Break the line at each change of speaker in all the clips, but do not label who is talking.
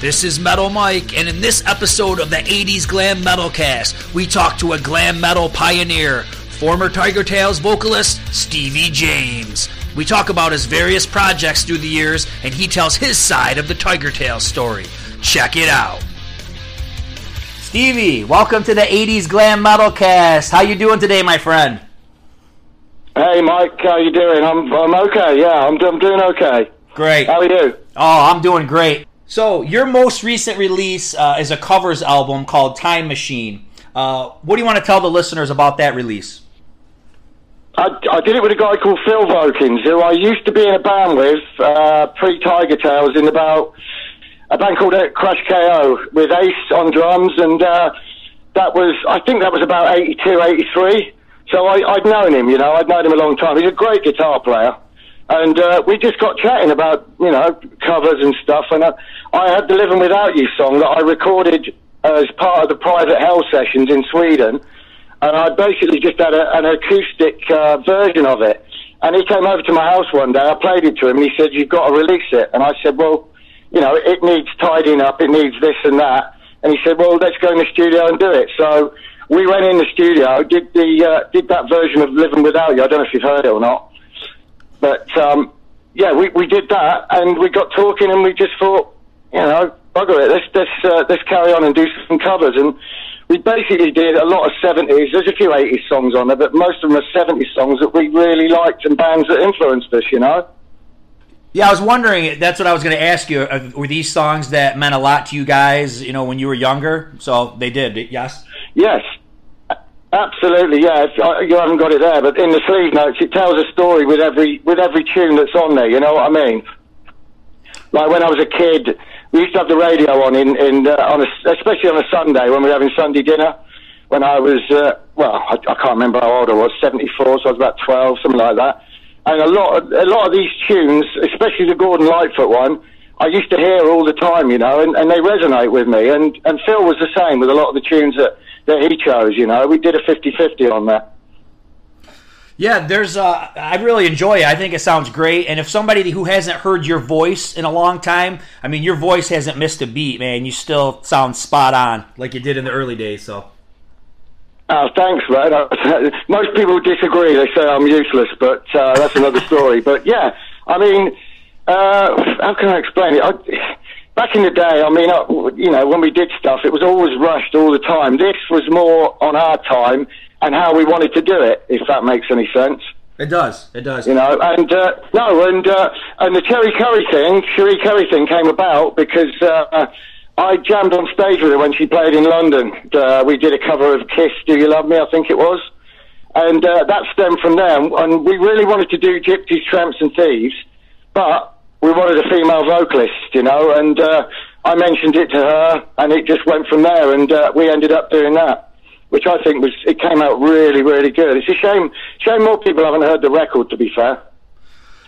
This is Metal Mike, and in this episode of the 80s Glam Metal Cast, we talk to a glam metal pioneer, former Tigertailz vocalist Steevi Jaimz. We talk about his various projects through the years, and he tells his side of the Tigertailz story. Check it out. Stevie, welcome to the 80s Glam Metal Cast. How you doing today, my friend?
Hey, Mike, how you doing? I'm I'm okay. Yeah, I'm I'm doing okay.
Great.
How are you?
Oh, I'm doing great. So, your most recent release uh, is a covers album called Time Machine. Uh, what do you want to tell the listeners about that release?
I, I did it with a guy called Phil Vokins, who I used to be in a band with uh, pre Tigertailz in about a band called uh, Crash KO with Ace on drums, and uh, that was I think that was about 82, 83. So I, I'd known him, you know, I'd known him a long time. He's a great guitar player. And uh, we just got chatting about, you know, covers and stuff. And I, I had the Living Without You song that I recorded as part of the private hell sessions in Sweden. And I basically just had a, an acoustic uh, version of it. And he came over to my house one day. I played it to him, and he said, "You've got to release it." And I said, "Well, you know, it needs tidying up. It needs this and that." And he said, "Well, let's go in the studio and do it." So we went in the studio, did the uh, did that version of "Living Without You." I don't know if you've heard it or not. But um, yeah, we, we did that, and we got talking, and we just thought, you know, bugger it, let's let's uh, let's carry on and do some covers, and we basically did a lot of seventies. There's a few eighties songs on there, but most of them are seventies songs that we really liked and bands that influenced us, you know.
Yeah, I was wondering. That's what I was going to ask you. Uh, were these songs that meant a lot to you guys? You know, when you were younger. So they did. Yes.
Yes, Absolutely, yeah. You haven't got it there, but in the sleeve notes, it tells a story with every with every tune that's on there. You know what I mean? Like when I was a kid, we used to have the radio on in in uh, on a, especially on a Sunday when we were having Sunday dinner. When I was uh, well, I, I can't remember how old I was, seventy four, so I was about twelve, something like that. And a lot of, a lot of these tunes, especially the Gordon Lightfoot one, I used to hear all the time, you know, and, and they resonate with me. And and Phil was the same with a lot of the tunes that that he chose. You know, we did a 50-50 on that.
Yeah, there's. Uh, I really enjoy it. I think it sounds great. And if somebody who hasn't heard your voice in a long time, I mean, your voice hasn't missed a beat, man. You still sound spot on, like you did in the early days. So.
Oh, thanks, man. Most people disagree. They say I'm useless, but uh, that's another story. But yeah, I mean, uh, how can I explain it? I, back in the day, I mean, you know, when we did stuff, it was always rushed all the time. This was more on our time and how we wanted to do it, if that makes any sense.
It does. It does.
You know, and uh, no, and uh, and the Cherie Currie thing, Cherie Currie thing came about because uh, I jammed on stage with her when she played in London. Uh, we did a cover of Kiss, "Do You Love Me?" I think it was, and uh, that stemmed from there. And we really wanted to do Gypsies, Tramps, and Thieves, but we wanted a female vocalist, you know, and uh, I mentioned it to her, and it just went from there, and uh, we ended up doing that, which I think was it came out really, really good. It's a shame, shame more people haven't heard the record. To be fair.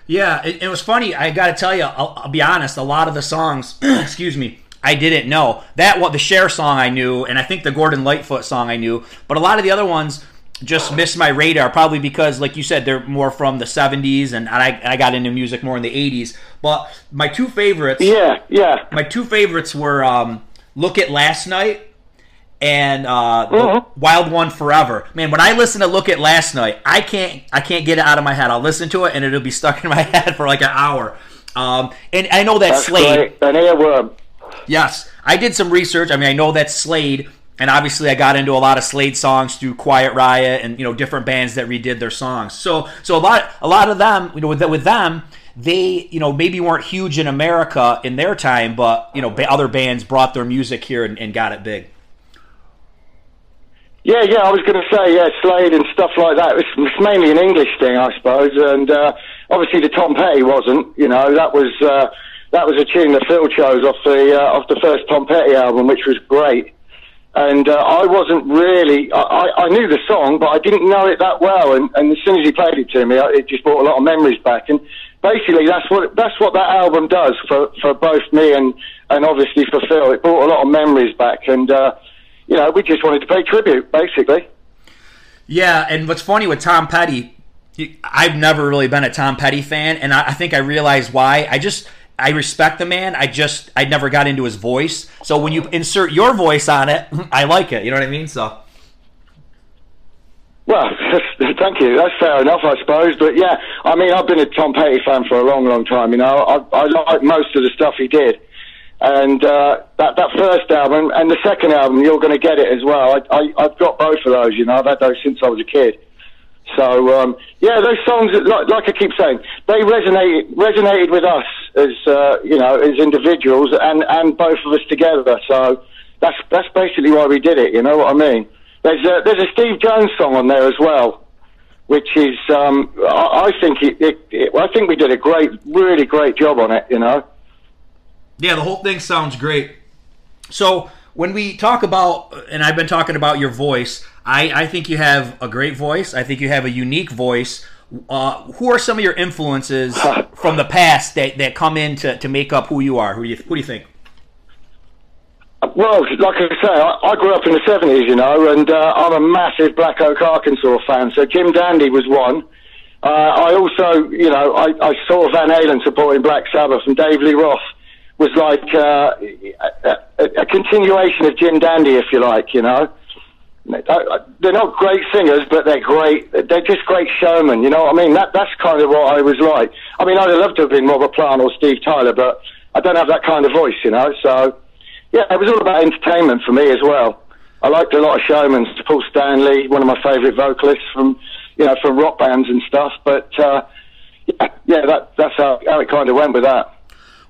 Yeah, it, it was funny. I got to tell you, I'll, I'll be honest. A lot of the songs, excuse me, I didn't know that. What the Cher song I knew, and I think the Gordon Lightfoot song I knew, but a lot of the other ones just missed my radar probably because like you said they're more from the 70s and I, I got into music more in the 80s but my two favorites
yeah yeah.
my two favorites were um, look at last night and uh,
mm-hmm.
wild one forever. Man when i listen to look at last night i can't i can't get it out of my head. I'll listen to it and it'll be stuck in my head for like an hour. Um, and i know that
That's
slade
great. an earworm
yes i did some research. I mean i know that slade and obviously I got into a lot of Slade songs through Quiet Riot and you know different bands that redid their songs. So so a lot a lot of them you know with with them they you know maybe weren't huge in America in their time, but you know other bands brought their music here and, and got it big.
Yeah, yeah, I was going to say yeah, Slade and stuff like that. It's, it's mainly an English thing, I suppose, and uh, obviously the Tom Petty wasn't. You know, that was. Uh, that was a tune that Phil chose off the uh, off the first Tom Petty album, which was great. And uh, I wasn't really, I, I knew the song, but I didn't know it that well. And, and as soon as he played it to me, it just brought a lot of memories back. And basically, that's what that's what that album does for, for both me and, and obviously for Phil. It brought a lot of memories back. And, uh, you know, we just wanted to pay tribute, basically.
Yeah, and what's funny with Tom Petty, I've never really been a Tom Petty fan, and I, I think I realized why. I just I respect the man. I just I never got into his voice. So when you insert your voice on it, I like it. You know what I mean? So.
Well, thank you. That's fair enough, I suppose. But yeah, I mean, I've been a Tom Petty fan for a long, long time. You know, I, I like most of the stuff he did, and uh, that that first album and the second album, you're going to get it as well. I, I, I've got both of those. You know, I've had those since I was a kid. So um, yeah, those songs, like, like, I keep saying, they resonated resonated with us as uh, you know as individuals and and both of us together. So that's that's basically why we did it. You know what I mean? There's a, there's a Steve Jones song on there as well, which is um, I, I, think it, it, it, I think we did a great, really great job on it. You know?
Yeah, the whole thing sounds great. So when we talk about, and I've been talking about your voice, I, I think you have a great voice. I think you have a unique voice. Uh, who are some of your influences from the past that, that come in to, to make up who you are? Who do you, who do you think?
Well, like I say, I, I grew up in the 70s, you know, and uh, I'm a massive Black Oak, Arkansas fan. So Jim Dandy was one. Uh, I also, you know, I, I saw Van Halen supporting Black Sabbath, and Dave Lee Roth was like uh, a, a, a, continuation of Jim Dandy, if you like, you know. They're not great singers, but they're great. They're just great showmen. You know what I mean? That that's kind of what I was like. I mean, I'd have loved to have been Robert Plant or Steve Tyler, but I don't have that kind of voice, you know. So, yeah, it was all about entertainment for me as well. I liked a lot of showmen. Paul Stanley, one of my favourite vocalists from, you know, from rock bands and stuff. But uh, yeah, yeah, that, that's how, how it kind of went with that.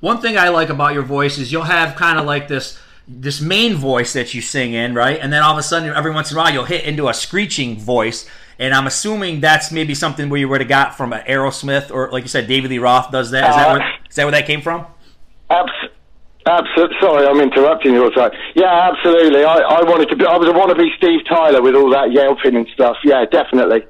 One thing I like about your voice is you'll have kind of like this this main voice that you sing in, right? And then all of a sudden, every once in a while, you'll hit into a screeching voice. And I'm assuming that's maybe something where you would have got from Aerosmith or, like you said, David Lee Roth does that. Is, uh, that, where, is that where that came from?
Absolutely. Absolutely. Sorry, I'm interrupting you time. Yeah, absolutely. I, I wanted to be. I was a wannabe Steve Tyler with all that yelping and stuff. Yeah, definitely.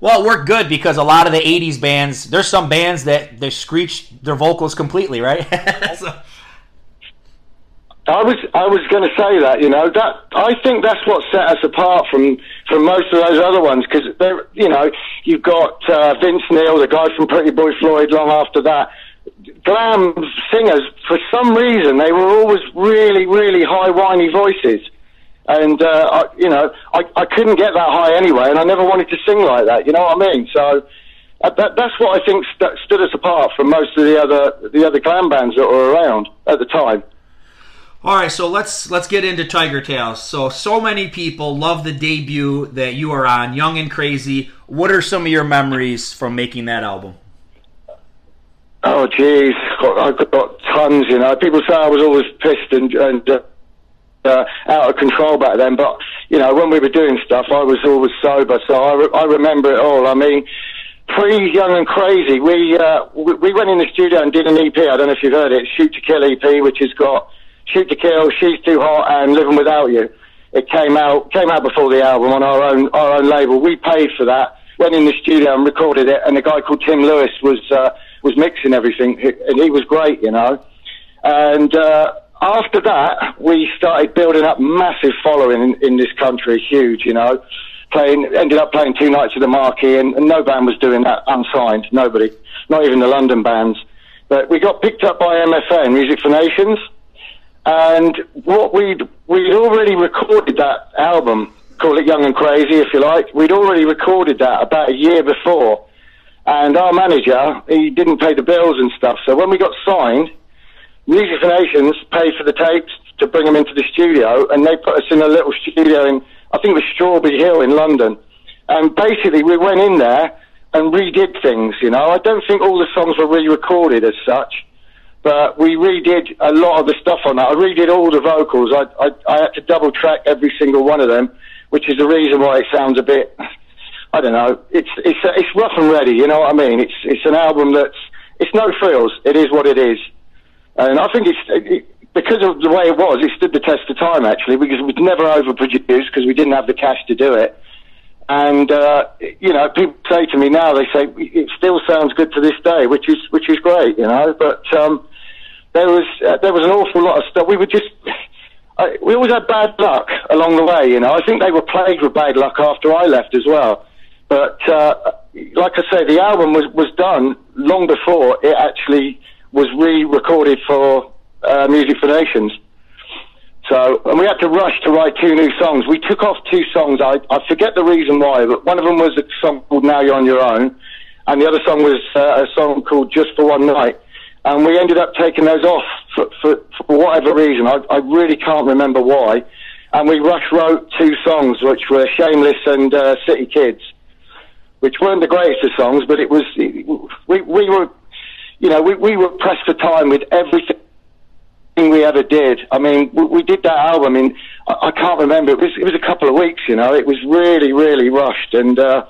Well, it worked good because a lot of the '80s bands. There's some bands that they screech their vocals completely, right? so,
I was I was going to say that you know that I think that's what set us apart from from most of those other ones because you know you've got uh, Vince Neil, the guy from Pretty Boy Floyd. Long after that, glam singers for some reason they were always really really high whiny voices, and uh, I, you know I I couldn't get that high anyway, and I never wanted to sing like that. You know what I mean? So. Uh, that, that's what I think st- stood us apart from most of the other the other glam bands that were around at the time.
All right, so let's let's get into Tigertailz. So so many people love the debut that you are on, Young and Crazy. What are some of your memories from making that album?
Oh, jeez, I've got tons. You know, people say I was always pissed and, and uh, uh, out of control back then, but you know, when we were doing stuff, I was always sober, so I, re- I remember it all. I mean, pre Young and Crazy, we, uh, we we went in the studio and did an EP. I don't know if you've heard it, Shoot to Kill EP, which has got Shoot to Kill, She's Too Hot, and Living Without You. It came out came out before the album on our own our own label. We paid for that. Went in the studio and recorded it, and a guy called Tim Lewis was uh, was mixing everything, and he was great, you know. And uh, after that, we started building up massive following in, in this country, huge, you know. Playing, ended up playing two nights at the Marquee, and, and no band was doing that unsigned. Nobody, not even the London bands. But we got picked up by MFN, Music for Nations and what we'd we'd already recorded that album, call it Young and Crazy if you like. We'd already recorded that about a year before, and our manager he didn't pay the bills and stuff. So when we got signed, Music for Nations paid for the tapes to bring them into the studio, and they put us in a little studio in I think it was Strawberry Hill in London. And basically, we went in there and redid things. You know, I don't think all the songs were re-recorded as such but we redid a lot of the stuff on that. I redid all the vocals. I, I, I had to double track every single one of them, which is the reason why it sounds a bit, I don't know, it's, it's, uh, it's rough and ready, you know what I mean? It's, it's an album that's, it's no frills. It is what it is, and I think it's it, because of the way it was. It stood the test of time actually because it was never overproduced because we didn't have the cash to do it. And uh, you know, people say to me now, they say it still sounds good to this day, which is which is great, you know. But um, there was uh, there was an awful lot of stuff. We were just I, we always had bad luck along the way, you know. I think they were plagued with bad luck after I left as well. But uh, like I say, the album was was done long before it actually was re-recorded for uh, Music for Nations. So, and we had to rush to write two new songs. We took off two songs. I, I forget the reason why, but one of them was a song called Now You're on Your Own, and the other song was uh, a song called Just for One Night. And we ended up taking those off for, for, for whatever reason. I, I really can't remember why. And we rush wrote two songs, which were Shameless and uh, City Kids, which weren't the greatest of songs, but it was, we, we were, you know, we, we were pressed for time with everything we ever did. I mean, we, we did that album in, I, I, can't remember, it was, it was a couple of weeks, you know, it was really, really rushed. And, uh,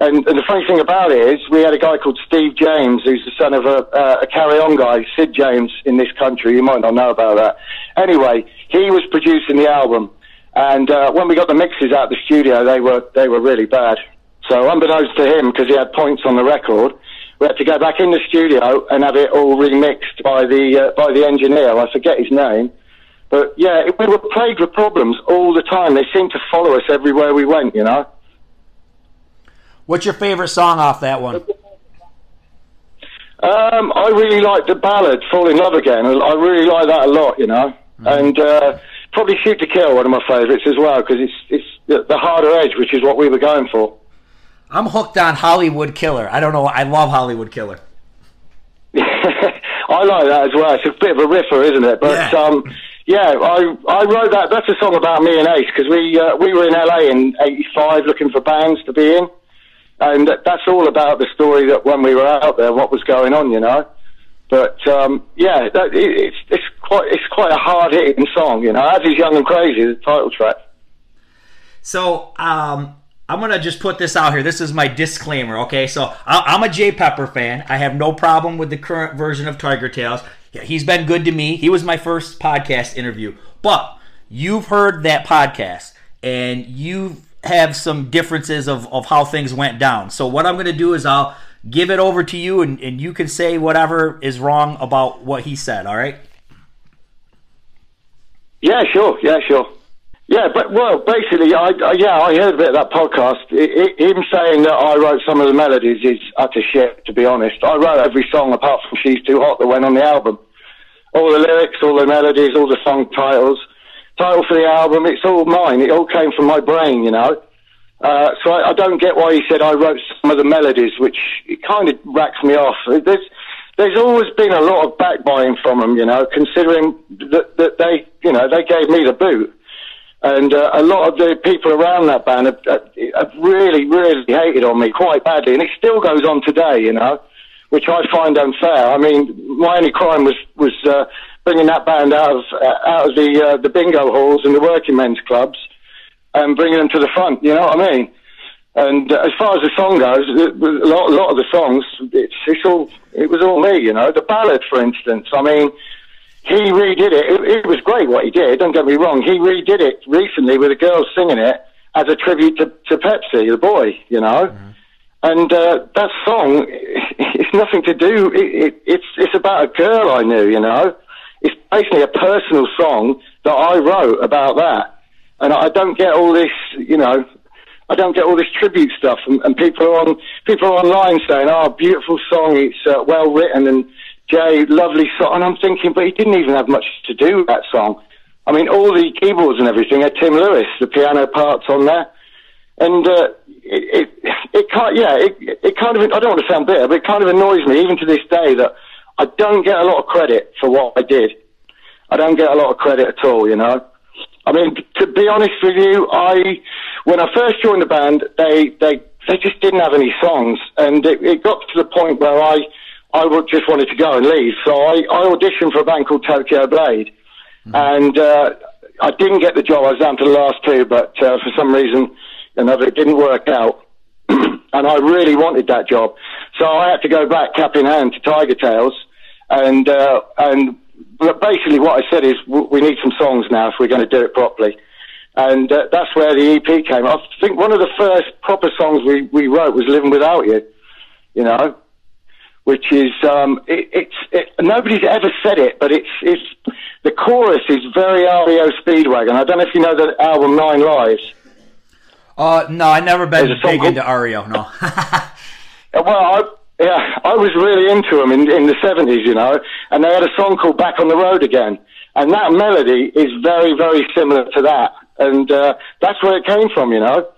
and, and the funny thing about it is, we had a guy called Steve James, who's the son of a, uh, a Carry On guy, Sid James, in this country. You might not know about that. Anyway, he was producing the album, and uh, when we got the mixes out of the studio, they were they were really bad. So unbeknownst to him, because he had points on the record, we had to go back in the studio and have it all remixed by the uh, by the engineer. I forget his name, but yeah, we were plagued with problems all the time. They seemed to follow us everywhere we went. You know.
What's your favorite song off that one?
Um, I really like the ballad "Fall in Love Again." I really like that a lot. You know, mm-hmm. and uh, probably "Shoot to Kill" one of my favourites as well because it's it's the harder edge, which is what we were going for.
I'm hooked on Hollywood Killer. I don't know. I love Hollywood Killer.
I like that as well. It's a bit of a riffer, isn't it? But yeah, um, yeah I I wrote that. That's a song about me and Ace because we uh, we were in LA in '85 looking for bands to be in, and that's all about the story that when we were out there, what was going on, you know. But um, yeah, that, it, it's it's quite it's quite a hard hitting song, you know. As is Young and Crazy, the title track.
So um, I'm gonna just put this out here. This is my disclaimer, okay? So I'm a Jay Pepper fan. I have no problem with the current version of Tigertailz. He's been good to me. He was my first podcast interview, but you've heard that podcast, and you have some differences of, of how things went down. So what I'm gonna do is I'll give it over to you, and, and you can say whatever is wrong about what he said. All right?
Yeah, sure. Yeah, sure. Yeah, but well, basically, I, I yeah, I heard a bit of that podcast. It, it, him saying that I wrote some of the melodies is utter shit. To be honest, I wrote every song apart from "She's Too Hot" that went on the album. All the lyrics, all the melodies, all the song titles, title for the album. It's all mine. It all came from my brain, you know. Uh, so I, I don't get why he said I wrote some of the melodies, which it kind of racks me off. There's there's always been a lot of backbiting from them, you know, considering that, that they, you know, they gave me the boot. And uh, a lot of the people around that band have, have, really, really hated on me quite badly, and it still goes on today, you know, which I find unfair. I mean, my only crime was was uh, bringing that band out of uh, out of the uh, the bingo halls and the working men's clubs, and bringing them to the front. You know what I mean? And uh, as far as the song goes, a lot, a lot of the songs, it's, it's all it was all me. You know, the ballad, for instance. I mean he redid it. it. It was great what he did. Don't get me wrong. He redid it recently with a girl singing it as a tribute to, to Pepsi, the boy. You know, mm-hmm. and uh, that song, it's nothing to do. It, it, it's it's about a girl I knew. You know, it's basically a personal song that I wrote about that, and I don't get all this. You know. I don't get all this tribute stuff, and, and people are on people are online saying, "Oh, beautiful song! It's uh, well written and Jay, lovely song. And I'm thinking, but he didn't even have much to do with that song. I mean, all the keyboards and everything are Tim Lewis, the piano parts on there. And uh, it, it, it kind, yeah, it, it kind of, I don't want to sound bitter, but it kind of annoys me, even to this day, that I don't get a lot of credit for what I did. I don't get a lot of credit at all, you know. I mean, to be honest with you, I, when I first joined the band, they, they, they just didn't have any songs, and it, it got to the point where I, I just wanted to go and leave. So I, I auditioned for a band called Tokyo Blade, mm-hmm. and uh, I didn't get the job. I was down to the last two, but uh, for some reason, another, it didn't work out. and I really wanted that job. So I had to go back cap in hand to Tigertailz, and uh, and basically what I said is we need some songs now if we're going to do it properly. And uh, that's where the EP came. I think one of the first proper songs we, we wrote was "Living Without You," you know, which is um, it, it's it, nobody's ever said it, but it's it's the chorus is very REO Speedwagon. I don't know if you know the album Nine Lives.
Uh, no, I never been
There's
big into REO. No.
Well, I, yeah, I was really into them in, in the 70s, you know, and they had a song called Back on the Road Again. And that melody is very, very similar to that. And uh, that's where it came from, you know.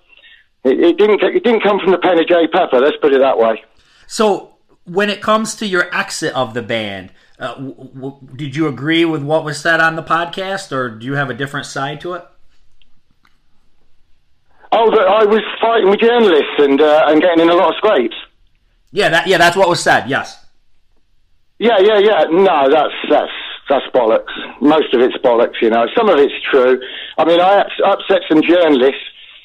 It, it didn't it didn't come from the pen of Jay Pepper, let's put it that way.
so, when it comes to your exit of the band, uh, w- w- did you agree with what was said on the podcast, or do you have a different side to it?
Oh, I was fighting with journalists and, uh, and getting in a lot of scrapes.
Yeah, that yeah, that's what was said. Yes.
Yeah, yeah, yeah. No, that's that's that's bollocks. Most of it's bollocks, you know. Some of it's true. I mean, I upset some journalists.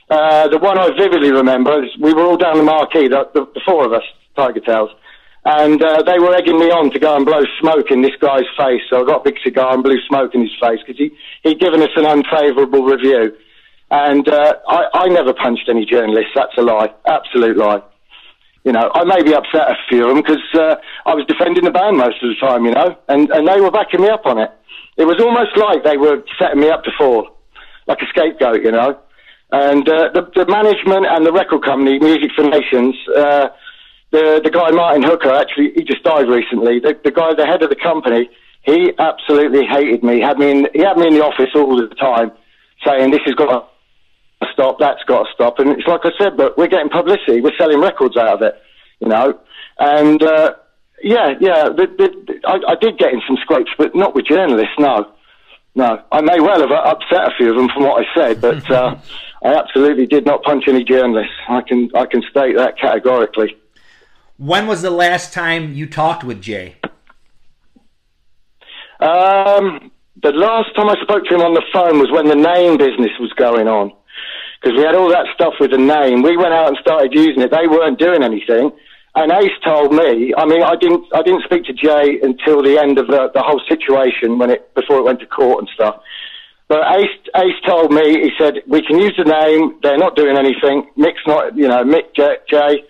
Uh, the one I vividly remember is we were all down the marquee, the, the, the four of us, Tigertailz, and uh, they were egging me on to go and blow smoke in this guy's face. So I got a big cigar and blew smoke in his face because he he'd given us an unfavourable review. And uh, I, I never punched any journalists. That's a lie, absolute lie you know, I maybe upset a few of them because uh, I was defending the band most of the time, you know, and, and they were backing me up on it. It was almost like they were setting me up to fall, like a scapegoat, you know. And uh, the, the management and the record company, Music for Nations, uh, the the guy Martin Hooker, actually, he just died recently. The, the guy, the head of the company, he absolutely hated me. Had me in, he had me in the office all the time, saying this has got to stop, that's got to stop. And it's like I said, but we're getting publicity, we're selling records out of it, you know. And uh, yeah, yeah, the, the, I, I did get in some scrapes, but not with journalists, no. No, I may well have upset a few of them from what I said, but uh, I absolutely did not punch any journalists. I can I can state that categorically.
When was the last time you talked with Jay?
Um, the last time I spoke to him on the phone was when the name business was going on. Because we had all that stuff with the name. We went out and started using it. They weren't doing anything. And Ace told me, I mean, I didn't, I didn't speak to Jay until the end of the, the whole situation when it, before it went to court and stuff. But Ace, Ace told me, he said, we can use the name, they're not doing anything. Mick's not, you know, Mick J, Jay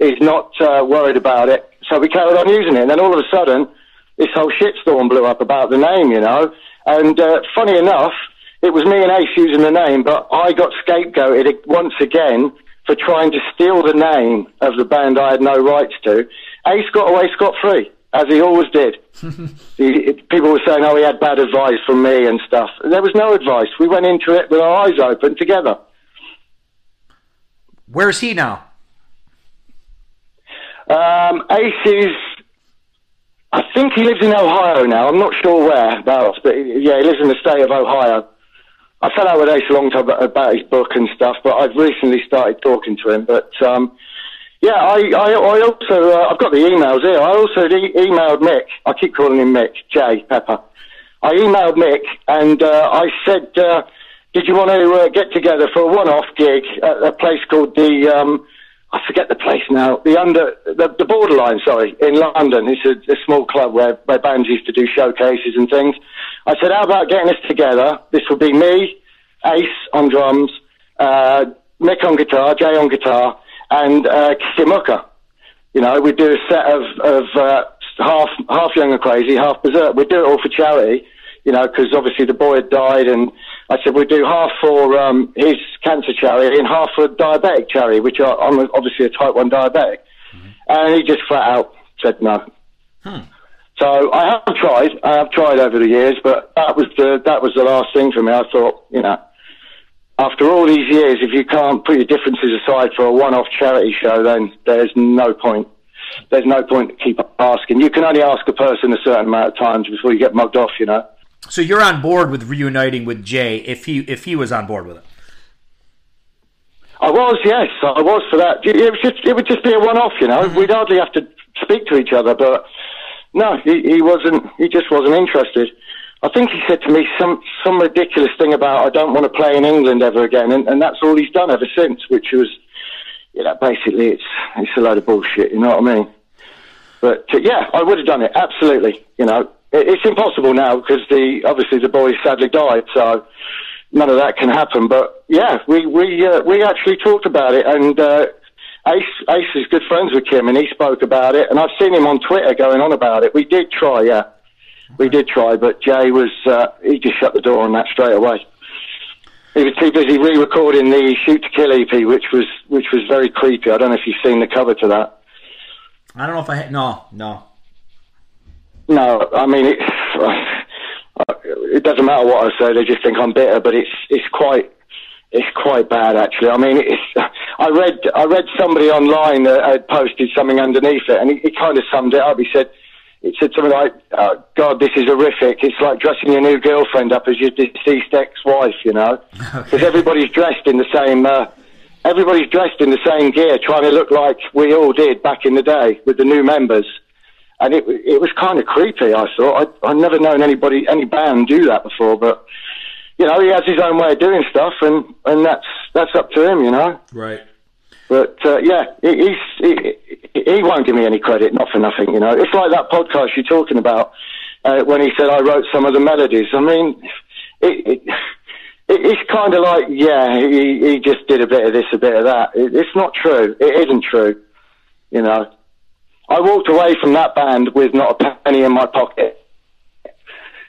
is not uh, worried about it. So we carried on using it. And then all of a sudden, this whole shitstorm blew up about the name, you know. And uh, funny enough, it was me and Ace using the name, but I got scapegoated once again for trying to steal the name of the band I had no rights to. Ace got away scot free, as he always did. he, people were saying, oh, he had bad advice from me and stuff. There was no advice. We went into it with our eyes open together.
Where's he now?
Um, Ace is, I think he lives in Ohio now. I'm not sure whereabouts, but yeah, he lives in the state of Ohio. I fell out with Ace a long time about, his book and stuff, but I've recently started talking to him. But um, yeah, I, I, I also uh, I've got the emails here. I also e- emailed Mick. I keep calling him Mick J Pepper. I emailed Mick and uh, I said, uh, "Did you want to uh, get together for a one-off gig at a place called the um, I forget the place now. The under the, the borderline, sorry, in London. It's a, a small club where, where bands used to do showcases and things. I said, how about getting us together? This will be me, Ace on drums, uh, Mick on guitar, Jay on guitar, and uh, Kim Hooker. You know, we'd do a set of, of uh, half half young and crazy, half berserk. We'd do it all for charity. You know, because obviously the boy had died, and I said we'd do half for um, his cancer charity and half for diabetic charity, which are, I'm obviously a type one diabetic. And he just flat out said no. So I have tried. I have tried over the years, but that was the that was the last thing for me. I thought, you know, after all these years, if you can't put your differences aside for a one-off charity show, then there's no point. There's no point to keep asking. You can only ask a person a certain amount of times before you get mugged off. You know.
So you're on board with reuniting with Jay if he if he was on board with it.
I was, yes, I was for that. It was just, it would just be a one-off, you know. We'd hardly have to speak to each other, but no, he, he wasn't. He just wasn't interested. I think he said to me some some ridiculous thing about I don't want to play in England ever again, and, and that's all he's done ever since. Which was, you know, basically it's it's a load of bullshit. You know what I mean? But uh, yeah, I would have done it absolutely. You know, it's impossible now because the obviously the boy sadly died, so none of that can happen. But yeah, we we uh, we actually talked about it, and uh, Ace Ace is good friends with Kim, and he spoke about it, and I've seen him on Twitter going on about it. We did try, yeah, we did try, but Jay was uh, he just shut the door on that straight away. He was too busy re-recording the Shoot to Kill EP, which was which was very creepy. I don't know if you've seen the cover to that.
I don't know if I had. No, no.
No, I mean it. It doesn't matter what I say; they just think I'm bitter. But it's it's quite it's quite bad actually. I mean, it's. I read I read somebody online that had posted something underneath it, and he, he kind of summed it up. He said it said something like, oh, "God, this is horrific. It's like dressing your new girlfriend up as your deceased ex-wife." You know, because
Okay.
everybody's dressed in the same. Uh, everybody's dressed in the same gear, trying to look like we all did back in the day with the new members. And it it was kind of creepy. I thought I I'd never known anybody any band do that before, but you know he has his own way of doing stuff, and and that's that's up to him, you know.
Right.
But uh, yeah, he, he's he, he won't give me any credit, not for nothing. You know, it's like that podcast you're talking about uh, when he said I wrote some of the melodies. I mean, it, it, it, it's kind of like yeah, he, he just did a bit of this, a bit of that. It, it's not true. It isn't true. You know, I walked away from that band with not a penny in my pocket.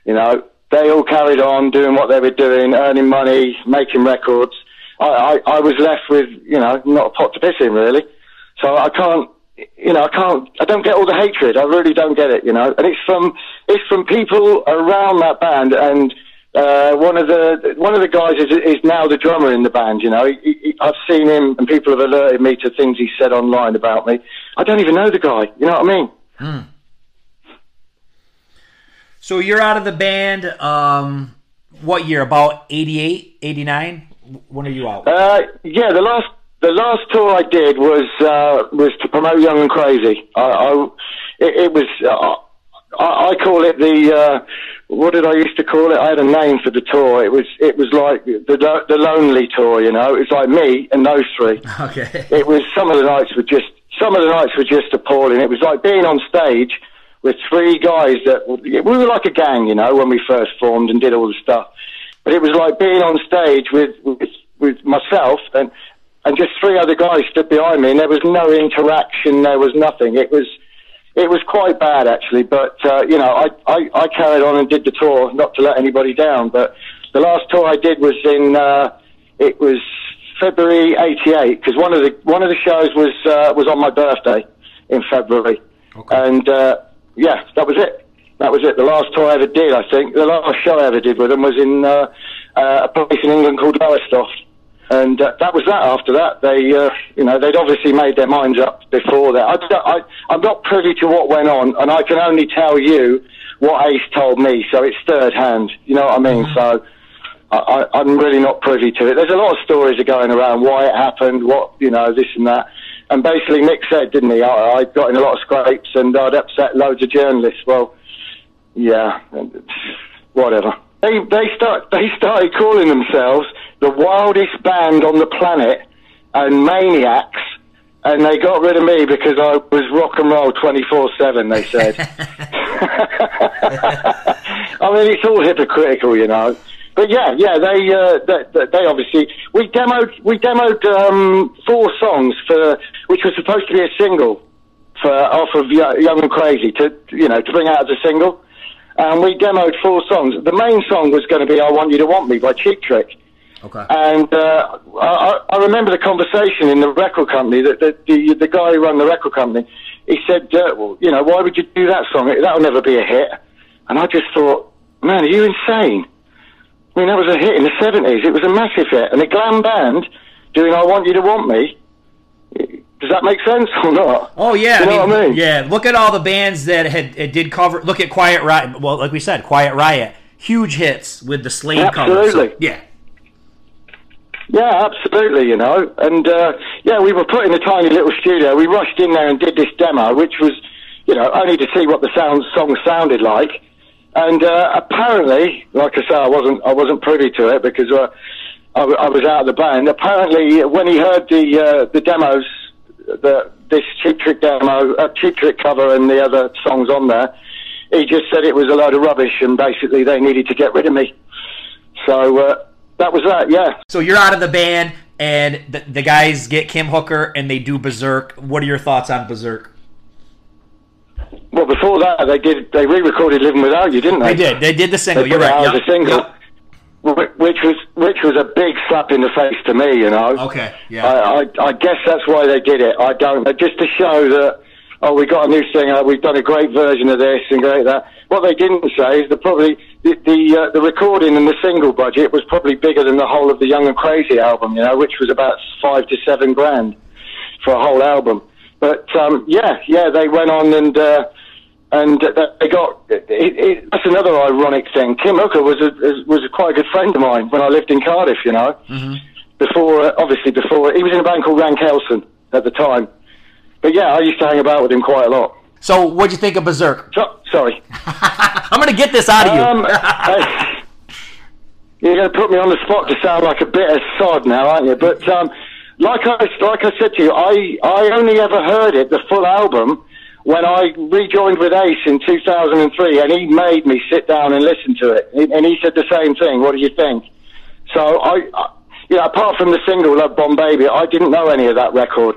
You know, they all carried on doing what they were doing, earning money, making records. I, I, I was left with, you know, not a pot to piss in really. So I can't, you know, I can't, I don't get all the hatred. I really don't get it, you know. And it's from, it's from people around that band and, uh, one of the one of the guys is is now the drummer in the band. You know, he, he, I've seen him, and people have alerted me to things he said online about me. I don't even know the guy. You know what I mean?
So you're out of the band. Um, what year? About 88, 89? When are you out?
Uh, yeah, the last the last tour I did was uh, was to promote Young and Crazy. I, I it, it was uh, I, I call it the uh, what did I used to call it? I had a name for the tour. It was it was like the the lonely tour. You know, it was like me and those three.
Okay.
it was some of the nights were just some of the nights were just appalling. It was like being on stage with three guys that we were like a gang, you know, when we first formed and did all the stuff. But it was like being on stage with with, with myself and and just three other guys stood behind me, and there was no interaction. There was nothing. It was it was quite bad actually. But uh, you know, I, I I carried on and did the tour, not to let anybody down. But the last tour I did was in uh, it was February '88 because one of the one of the shows was uh, was on my birthday in February,
Okay.
and uh, yeah, that was it. That was it. The last tour I ever did, I think, the last show I ever did with them was in uh, uh, a place in England called Lowestoft, and uh, that was that. After that, they, uh, you know, they'd obviously made their minds up before that. I, I'm not privy to what went on, and I can only tell you what Ace told me. So it's third hand. You know what I mean? So. I, I'm really not privy to it. There's a lot of stories are going around why it happened, what you know, this and that. And basically, Nick said, didn't he? I, I got in a lot of scrapes and I'd upset loads of journalists. Well, yeah, whatever. They they start they started calling themselves the wildest band on the planet and maniacs. And they got rid of me because I was rock and roll 24-7, they said. I mean, it's all hypocritical, you know. But yeah, yeah, they, uh, they, they obviously we demoed we demoed um, four songs for which was supposed to be a single for off of Young and Crazy to you know to bring out as a single, and we demoed four songs. The main song was going to be "I Want You to Want Me" by Cheap Trick.
Okay.
And uh, I, I remember the conversation in the record company that the, the the guy who ran the record company, he said, uh, well, you know, why would you do that song? That'll never be a hit. And I just thought, man, are you insane? I mean, that was a hit in the seventies. It was a massive hit, and a glam band doing "I Want You to Want Me." Does that make sense or not?
Oh yeah,
you know
I mean,
what I mean?
yeah. Look at all the bands that had it did cover. Look at Quiet Riot. Well, like we said, Quiet Riot, huge hits with the Slade cover. So,
Absolutely.
yeah.
Yeah, absolutely, you know. And, uh, yeah, we were put in a tiny little studio. We rushed in there and did this demo, which was, you know, only to see what the sound, song sounded like. And, uh, apparently, like I say, I wasn't, I wasn't privy to it because, uh, I, I was out of the band. Apparently, when he heard the uh, the demos, the this Cheap Trick demo, uh, Cheap Trick cover, and the other songs on there, he just said it was a load of rubbish, and basically they needed to get rid of me. So uh, that was that. Yeah.
So you're out of the band, and the, the guys get Kim Hooker, and they do Berserk. What are your thoughts on Berserk?
Well, before that, they did they re-recorded "Living Without You," didn't they?
They did. They did the single. You're right. Yep.
single.
Yep.
Wh- which was which was a big slap in the face to me, you know.
Okay. Yeah.
I, I, I guess that's why they did it. I don't just to show that oh we got a new singer, we've done a great version of this and great that. What they didn't say is that probably the the, uh, the recording and the single budget was probably bigger than the whole of the Young and Crazy album, you know, which was about five to seven grand for a whole album. But um, yeah, yeah, they went on and. Uh, and they got. It, it, that's another ironic thing. Kim Hooker was a was a quite a good friend of mine when I lived in Cardiff. You know, before uh, obviously before he was in a band called Rank Rankelson at the time. But yeah, I used to hang about with him quite a lot.
so what'd you think of Berserk?
So, sorry.
I'm gonna get this out of you.
Um, you're going to put me on the spot to sound like a bit of sod now, aren't you? But um, like I like I said to you, I I only ever heard it the full album when I rejoined with Ace in 2003, and he made me sit down and listen to it, and he said the same thing. What do you think? So I, I you know, apart from the single "Love Bomb Baby," I didn't know any of that record.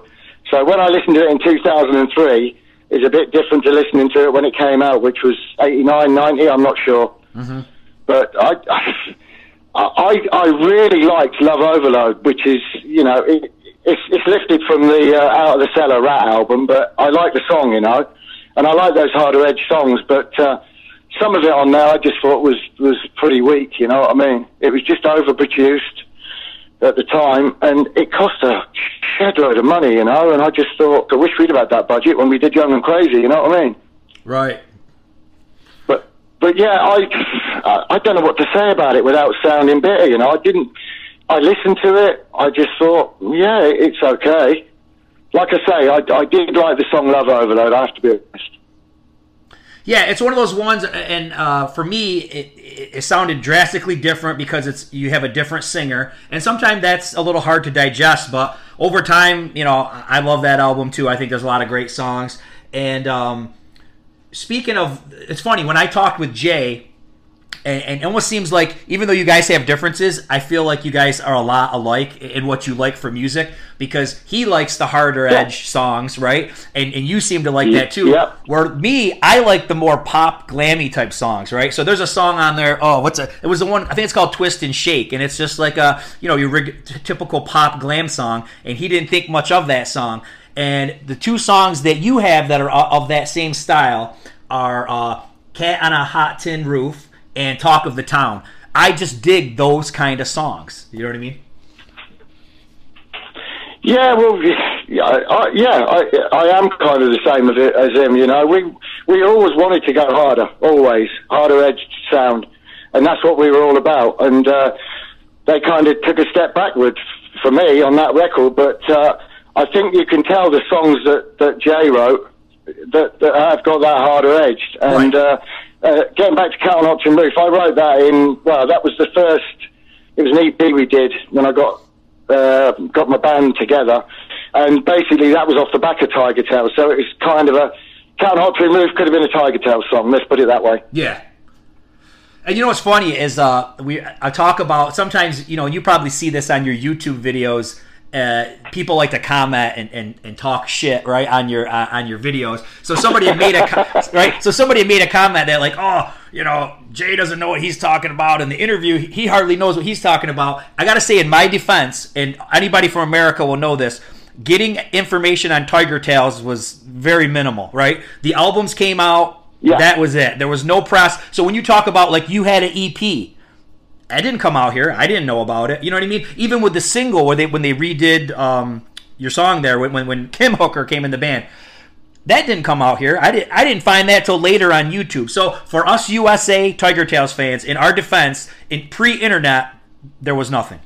So when I listened to it in 2003, it's a bit different to listening to it when it came out, which was 89, 90. I'm not sure, mm-hmm. but I. I, I really liked Love Overload, which is, you know, it, it's, it's lifted from the uh, Out of the Cellar Ratt album, but I like the song, you know, and I like those harder edge songs, but uh, some of it on there I just thought was, was pretty weak, you know what I mean? It was just overproduced at the time, and it cost a shed load of money, you know, and I just thought, I wish we'd have had that budget when we did Young and Crazy, you know what I mean?
Right.
But but yeah, I I- I don't know what to say about it without sounding bitter. You know, I didn't. I listened to it. I just thought, yeah, it's okay. Like I say, I, I did like the song "Love Overload." I have to be honest.
Yeah, it's one of those ones, and uh, for me, it, it, sounded drastically different because it's you have a different singer, and sometimes that's a little hard to digest. But over time, you know, I love that album too. I think there's a lot of great songs. And um, speaking of, it's funny when I talked with Jay, and, and it almost seems like even though you guys have differences, I feel like you guys are a lot alike in what you like for music because he likes the harder edge songs, right? And and you seem to like that too.
Yep.
Where me, I like the more pop glammy type songs, right? So there's a song on there. Oh, what's a? It was the one I think it's called "Twist and Shake," and it's just like a you know your rig, t- typical pop glam song. And he didn't think much of that song. And the two songs that you have that are of that same style are uh, "Cat on a Hot Tin Roof" and "Talk of the Town." I just dig those kind of songs. You know what I mean?
Yeah, well, yeah, I, I, yeah, I, I am kind of the same as, it, as him. You know, we we always wanted to go harder, always harder edged sound, and that's what we were all about. And uh, they kind of took a step backward for me on that record, but uh, I think you can tell the songs that that Jay wrote that that have got that harder edged. And uh, uh, getting back to Cat on and Roof, I wrote that in well, that was the first. It was an EP we did when I got uh, got my band together, and basically that was off the back of Tiger Tail. So it was kind of a Count Hot to Remove could have been a Tiger Tail song. Let's put it that way.
Yeah. And you know what's funny is uh, we I talk about sometimes you know you probably see this on your YouTube videos. Uh, people like to comment and, and, and talk shit right on your uh, on your videos. So somebody made a right. So somebody made a comment that like, oh, you know, Jay doesn't know what he's talking about in the interview. He hardly knows what he's talking about. I got to say, in my defense, and anybody from America will know this. Getting information on Tigertailz was very minimal, right? The albums came out,
Yeah.
that was it. There was no press. So when you talk about like you had an EP, I didn't come out here. I didn't know about it. You know what I mean? Even with the single where they when they redid um, your song there when, when when Kim Hooker came in the band, that didn't come out here. I didn't I didn't find that till later on YouTube. So for us USA Tigertailz fans, in our defense, in pre-internet, there was nothing.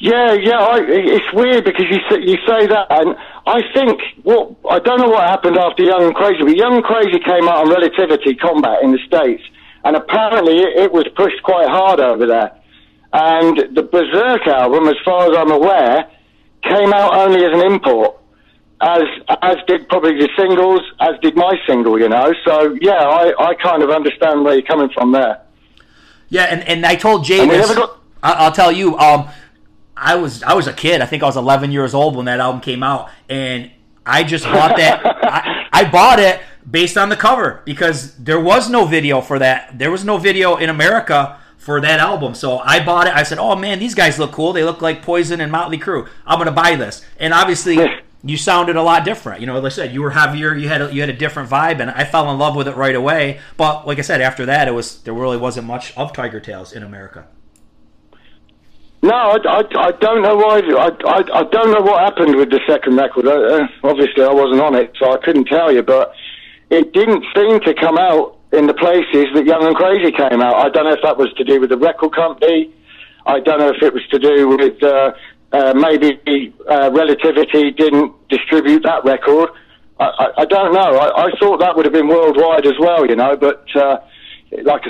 Yeah, yeah, I, it's weird because you say, you say that, and I think what I don't know what happened after Young and Crazy, but Young and Crazy came out on Relativity Combat in the states, and apparently it, was pushed quite hard over there. And the Berserk album, as far as I'm aware, came out only as an import, as as did probably the singles, as did my single, you know. So yeah, I, I kind of understand where you're coming from there.
Yeah, and, and I told Jay this.
got-
I, I'll tell you. Um, I was I was a kid. I think I was 11 years old when that album came out, and I just bought that. I, I bought it based on the cover because there was no video for that. There was no video in America for that album. So I bought it. I said, "Oh man, these guys look cool. They look like Poison and Motley Crue. I'm gonna buy this." And obviously. You sounded a lot different, you know. Like I said, you were heavier. You had a, you had a different vibe, and I fell in love with it right away. But like I said, after that, it was there really wasn't much of Tigertailz in America.
No, I, I, I don't know why. I, I, I don't know what happened with the second record. Uh, obviously, I wasn't on it, so I couldn't tell you. But it didn't seem to come out in the places that Young and Crazy came out. I don't know if that was to do with the record company. I don't know if it was to do with uh, uh, maybe uh, Relativity didn't distribute that record. I, I, I don't know. I, I thought that would have been worldwide as well, you know. But uh, like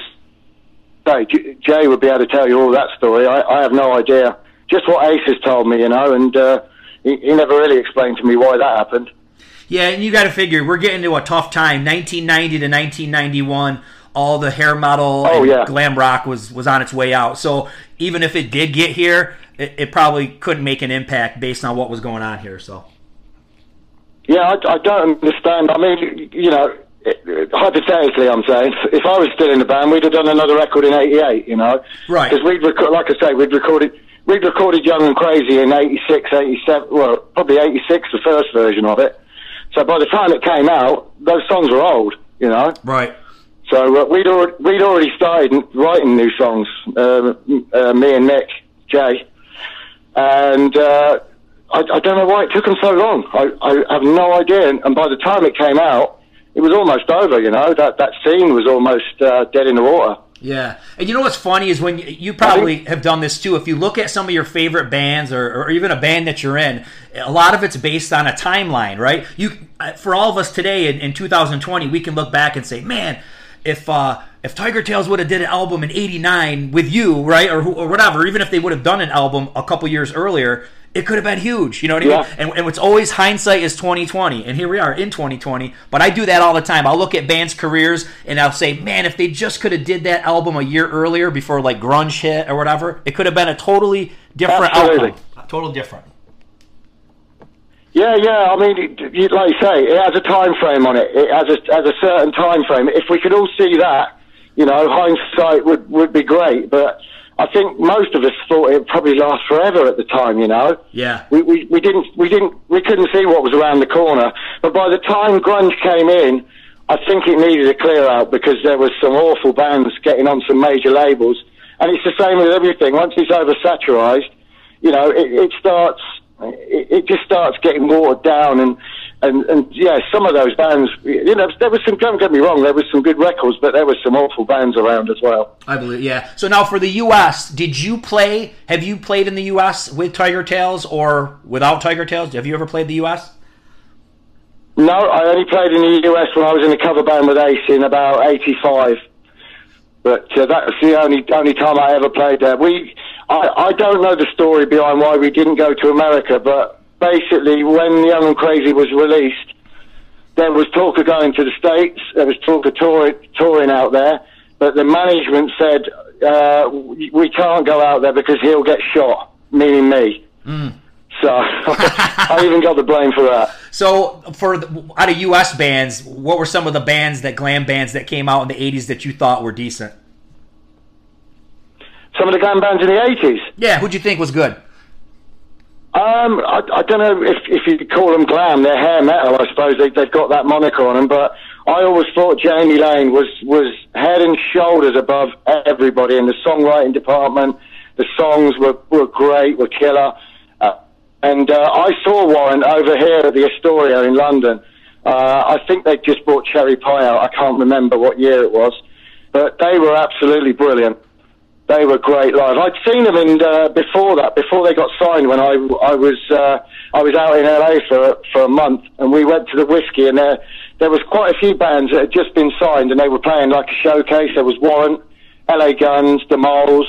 I say, Jay would be able to tell you all that story. I, I have no idea. Just what Ace has told me, you know, and uh, he, he never really explained to me why that happened.
Yeah, and you got to figure we're getting to a tough time. 1990 to 1991, all the hair metal
Oh,
and
yeah.
glam rock was was on its way out. So even if it did get here, it, it probably couldn't make an impact based on what was going on here. So
Yeah, I, I don't understand. I mean, you know, hypothetically, I'm saying, if I was still in the band, we'd have done another record in '88. You know,
Right.
Because we'd, reco- like I say, we'd recorded, we'd recorded Young and Crazy in '86, '87. Well, probably '86, the first version of it. So by the time it came out, those songs were old. You know.
right,
So uh, we'd already, we'd already started writing new songs, uh, uh, me and Nick, Jay, and uh, I, I don't know why it took them so long. I, I have no idea. And, and by the time it came out, it was almost over. You know that that scene was almost uh, dead in the water.
Yeah. And you know what's funny is when you, you probably have done this too. If you look at some of your favorite bands or, or even a band that you're in, a lot of it's based on a timeline, right? You uh, for all of us today in, in 2020, we can look back and say, man. If uh, if Tigertailz would have did an album in '89 with you, right, or, or whatever, even if they would have done an album a couple years earlier, it could have been huge. You know what I mean? And, and it's always hindsight is 2020, and here we are in 2020. But I do that all the time. I'll look at bands' careers and I'll say, man, if they just could have did that album a year earlier before like grunge hit or whatever, it could have been a totally different
Absolutely.
outcome. Total different.
Yeah, yeah. I mean, like you say, it has a time frame on it. It has a, has a certain time frame. If we could all see that, you know, hindsight would would be great. But I think most of us thought it would probably last forever at the time. You know.
Yeah.
We, we, we didn't we didn't we couldn't see what was around the corner. But by the time grunge came in, I think it needed a clear out because there was some awful bands getting on some major labels. And it's the same with everything. Once it's oversaturated, you know, it, it starts it, it just starts getting watered down and. And, and yeah, some of those bands, you know, there was some. Don't get me wrong, there was some good records, but there was some awful bands around as well.
I believe, yeah. So now for the U.S., did you play? Have you played in the U.S. with Tigertailz or without Tigertailz? Have you ever played the U.S.?
No, I only played in the US when I was in a cover band with Ace in about '85. But uh, that was the only only time I ever played there. We, I, I don't know the story behind why we didn't go to America, but basically when Young and Crazy was released, there was talk of going to the States. There was talk of tour, touring out there, but the management said uh, we can't go out there because he'll get shot, meaning me. So I even got the blame for that.
So, for the, out of U.S. bands, what were some of the bands that glam bands that came out in the '80s that you thought were decent?
Some of the glam bands in the 80s.
Yeah, who'd you think was good?
Um, I, I don't know if if you could call them glam. They're hair metal, I suppose. They, they've got that moniker on them. But I always thought Jani Lane was was head and shoulders above everybody in the songwriting department. The songs were were great, were killer. Uh, and uh, I saw Warrant over here at the Astoria in London. Uh, I think they just brought Cherry Pie out. I can't remember what year it was, but they were absolutely brilliant. They were great live. I'd seen them in uh, before that, before they got signed. When I I was uh, I was out in LA for for a month, and we went to the whiskey, and there there was quite a few bands that had just been signed, and they were playing like a showcase. There was Warrant, LA Guns, The Moles,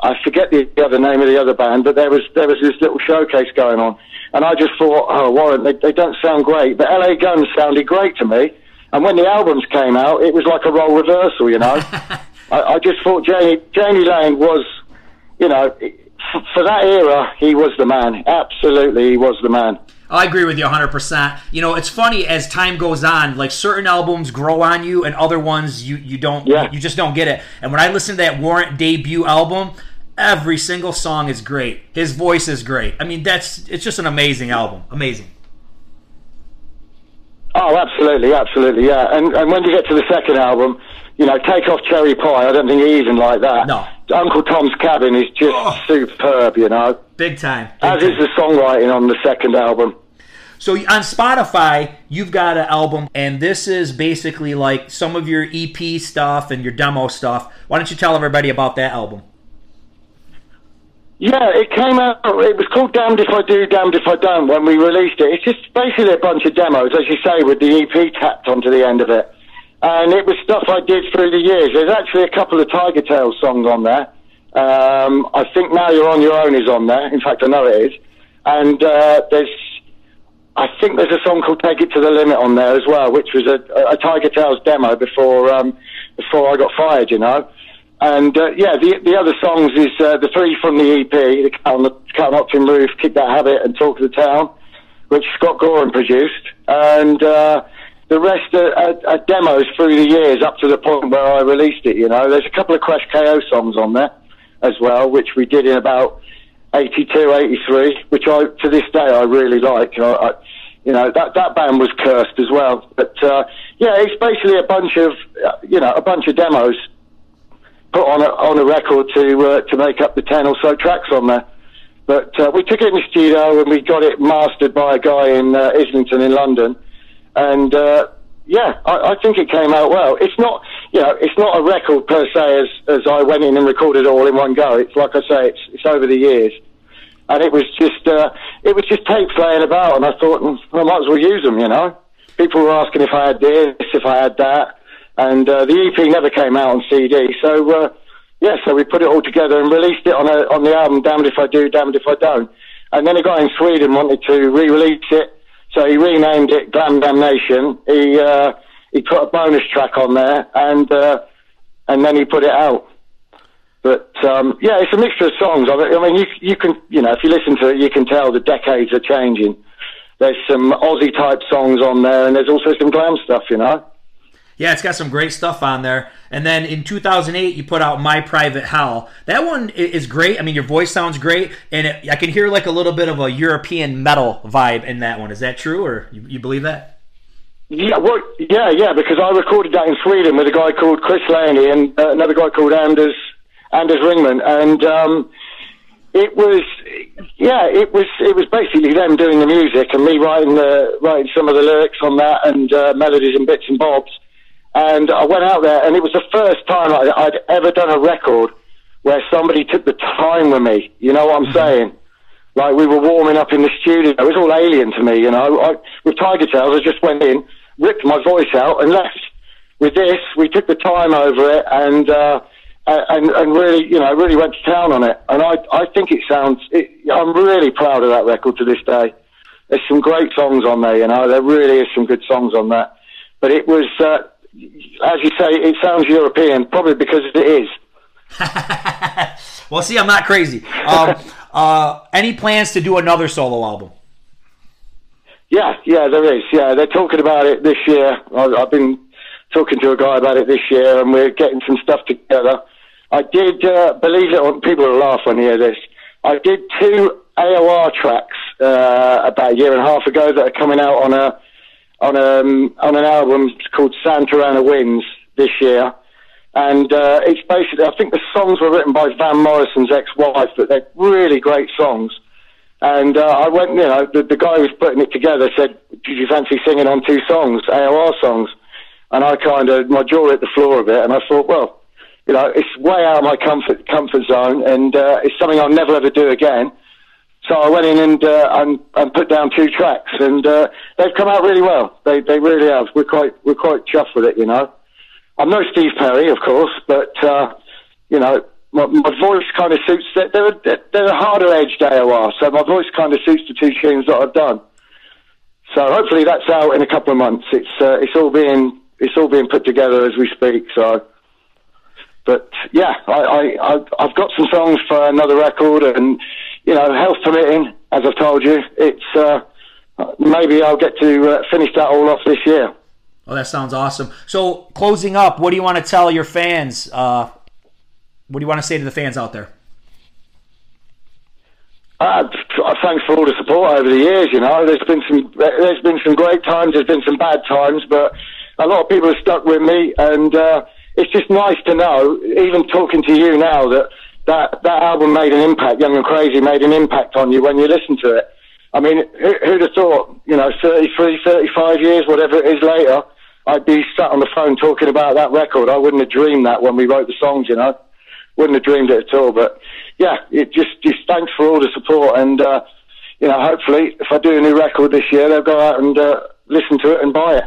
I forget the, the other name of the other band, but there was there was this little showcase going on, and I just thought, oh Warrant, they, they don't sound great, but LA Guns sounded great to me. And when the albums came out, it was like a role reversal, you know. I, I just thought Jani Jani Lane was, you know, f- for that era, he was the man. Absolutely, he was the man.
I agree with you 100%. You know, it's funny as time goes on, like certain albums grow on you and other ones you, you don't,
Yeah.
you just don't get it. And when I listen to that Warrant debut album, every single song is great. His voice is great. I mean, that's, it's just an amazing album. Amazing.
Oh, absolutely, absolutely, yeah. And and when you get to the second album, you know, take off Cherry Pie. I don't think he even like that.
No.
Uncle Tom's Cabin is just
Oh.
superb, you know.
Big time. Big
As
time.
is the songwriting on the second album.
So on Spotify, you've got an album, and this is basically like some of your EP stuff and your demo stuff. Why don't you tell everybody about that album?
Yeah, it came out. It was called "Damned If I Do, Damned If I Don't" when we released it. It's just basically a bunch of demos, as you say, with the EP tapped onto the end of it, and it was stuff I did through the years. There's actually a couple of Tigertailz songs on there. Um, I think "Now You're on Your Own" is on there. In fact, I know it is. And uh, there's, I think there's a song called "Take It to the Limit" on there as well, which was a, a Tigertailz demo before um, before I got fired. You know. And uh, yeah, the the other songs is uh, the three from the EP, the Cat on the Cat on Optim Roof, Kick That Habit, and Talk to the Town, which Scott Gorham produced, and uh, the rest are, are, are demos through the years up to the point where I released it. You know, there's a couple of Crash KO songs on there as well, which we did in about 82, 83, which I to this day I really like. You know, I, you know that that band was cursed as well, but uh, yeah, it's basically a bunch of uh, you know a bunch of demos put on a, on a record to uh, to make up the ten or so tracks on there. But uh, we took it in the studio and we got it mastered by a guy in uh, Islington in London, and uh, yeah, I, I think it came out well. It's not you know it's not a record per se as as I went in and recorded all in one go. It's like I say, it's it's over the years. And it was just, uh, it was just tapes laying about, and I thought, mm, I might as well use them, you know. People were asking if I had this, if I had that, and uh, the EP never came out on CD. So uh, yeah, so we put it all together and released it on a, on the album. Damned if I do, damned if I don't. And then a guy in Sweden wanted to re-release it, so he renamed it Glam Damnation. He uh, he put a bonus track on there, and uh, and then he put it out. But um, yeah, it's a mixture of songs. I mean- you you can you know if you listen to it, you can tell the decades are changing. There's some Aussie type songs on there, and there's also some glam stuff, you know.
Yeah, it's got some great stuff on there. And then in 2008, you put out My Private Hell. That one is great. I mean, your voice sounds great, and it, I can hear like a little bit of a European metal vibe in that one. Is that true, or you, you believe that?
Yeah, well, yeah, yeah, because I recorded that in Sweden with a guy called Chris Laney and uh, another guy called Anders Anders Ringman, and um, it was, yeah, it was it was basically them doing the music and me writing the writing some of the lyrics on that and uh, melodies and bits and bobs. And I went out there, and it was the first time I, I'd ever done a record where somebody took the time with me. You know what I'm saying? Like we were warming up in the studio. It was all alien to me, you know. I, with Tigertailz, I just went in, ripped my voice out, and left. With this, we took the time over it, and uh, and and really, you know, really went to town on it. And I I think it sounds. It, I'm really proud of that record to this day. There's some great songs on there, you know. There really is some good songs on that. But it was, uh, as you say, it sounds European, probably because it is.
Well, see, I'm not crazy. Um, uh, any plans to do another solo album?
Yeah, yeah, there is. Yeah, they're talking about it this year. I've, I've been talking to a guy about it this year, and we're getting some stuff together. I did, uh, believe it or people will laugh when they hear this. I did two AOR tracks uh, about a year and a half ago that are coming out on a on um, on an album called Santa Ana Winds this year. And uh, it's basically, I think the songs were written by Van Morrison's ex-wife, but they're really great songs. And uh, I went, you know, the, the guy who was putting it together said, "Did you fancy singing on two songs, AOR songs?" And I kind of my jaw hit the floor a bit, and I thought, well, you know, it's way out of my comfort comfort zone, and uh, it's something I'll never ever do again. So I went in and uh, and, and put down two tracks, and uh, they've come out really well. They they really have. We're quite we're quite chuffed with it, you know. I'm no Steve Perry, of course, but uh, you know, my, my voice kind of suits. They're, they're, they're a harder edged AOR, so my voice kind of suits the two tunes that I've done. So hopefully that's out in a couple of months. It's uh, it's all being it's all being put together as we speak. So, but yeah, I, I I've got some songs for another record, and you know, health permitting, as I've told you, it's uh, maybe I'll get to uh, finish that all off this year.
Oh, that sounds awesome. So, closing up, what do you want to tell your fans? Uh, what do you want to say to the fans out there?
Uh, thanks for all the support over the years. You know, there's been some there's been some great times, there's been some bad times, but a lot of people have stuck with me, and uh, it's just nice to know, even talking to you now, that that that album made an impact. Young and Crazy made an impact on you when you listen to it. I mean, who, who'd have thought? You know, 33, 35 years, whatever it is later, I'd be sat on the phone talking about that record. I wouldn't have dreamed that when we wrote the songs. You know, wouldn't have dreamed it at all. But yeah, it just just thanks for all the support, and uh, you know, hopefully, if I do a new record this year, they'll go out and uh, listen to it and buy it.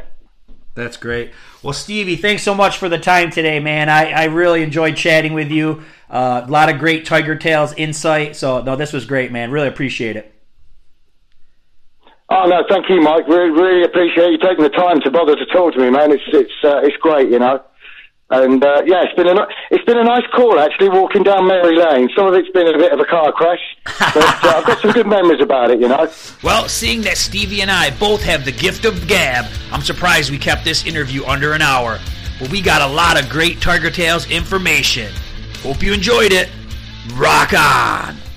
That's great. Well, Steevi, thanks so much for the time today, man. I, I really enjoyed chatting with you. Uh, a lot of great Tigertailz insight. So, no, this was great, man. Really appreciate it.
Oh no, thank you, Mike. Really, really appreciate you taking the time to bother to talk to me, man. It's it's uh, it's great, you know. And uh, yeah, it's been a it's been a nice call actually. Walking down Mary Lane, some of it's been a bit of a car crash, but uh, I've got some good memories about it, you know.
Well, seeing that Steevi and I both have the gift of gab, I'm surprised we kept this interview under an hour. But we got a lot of great Tigertailz information. Hope you enjoyed it. Rock on!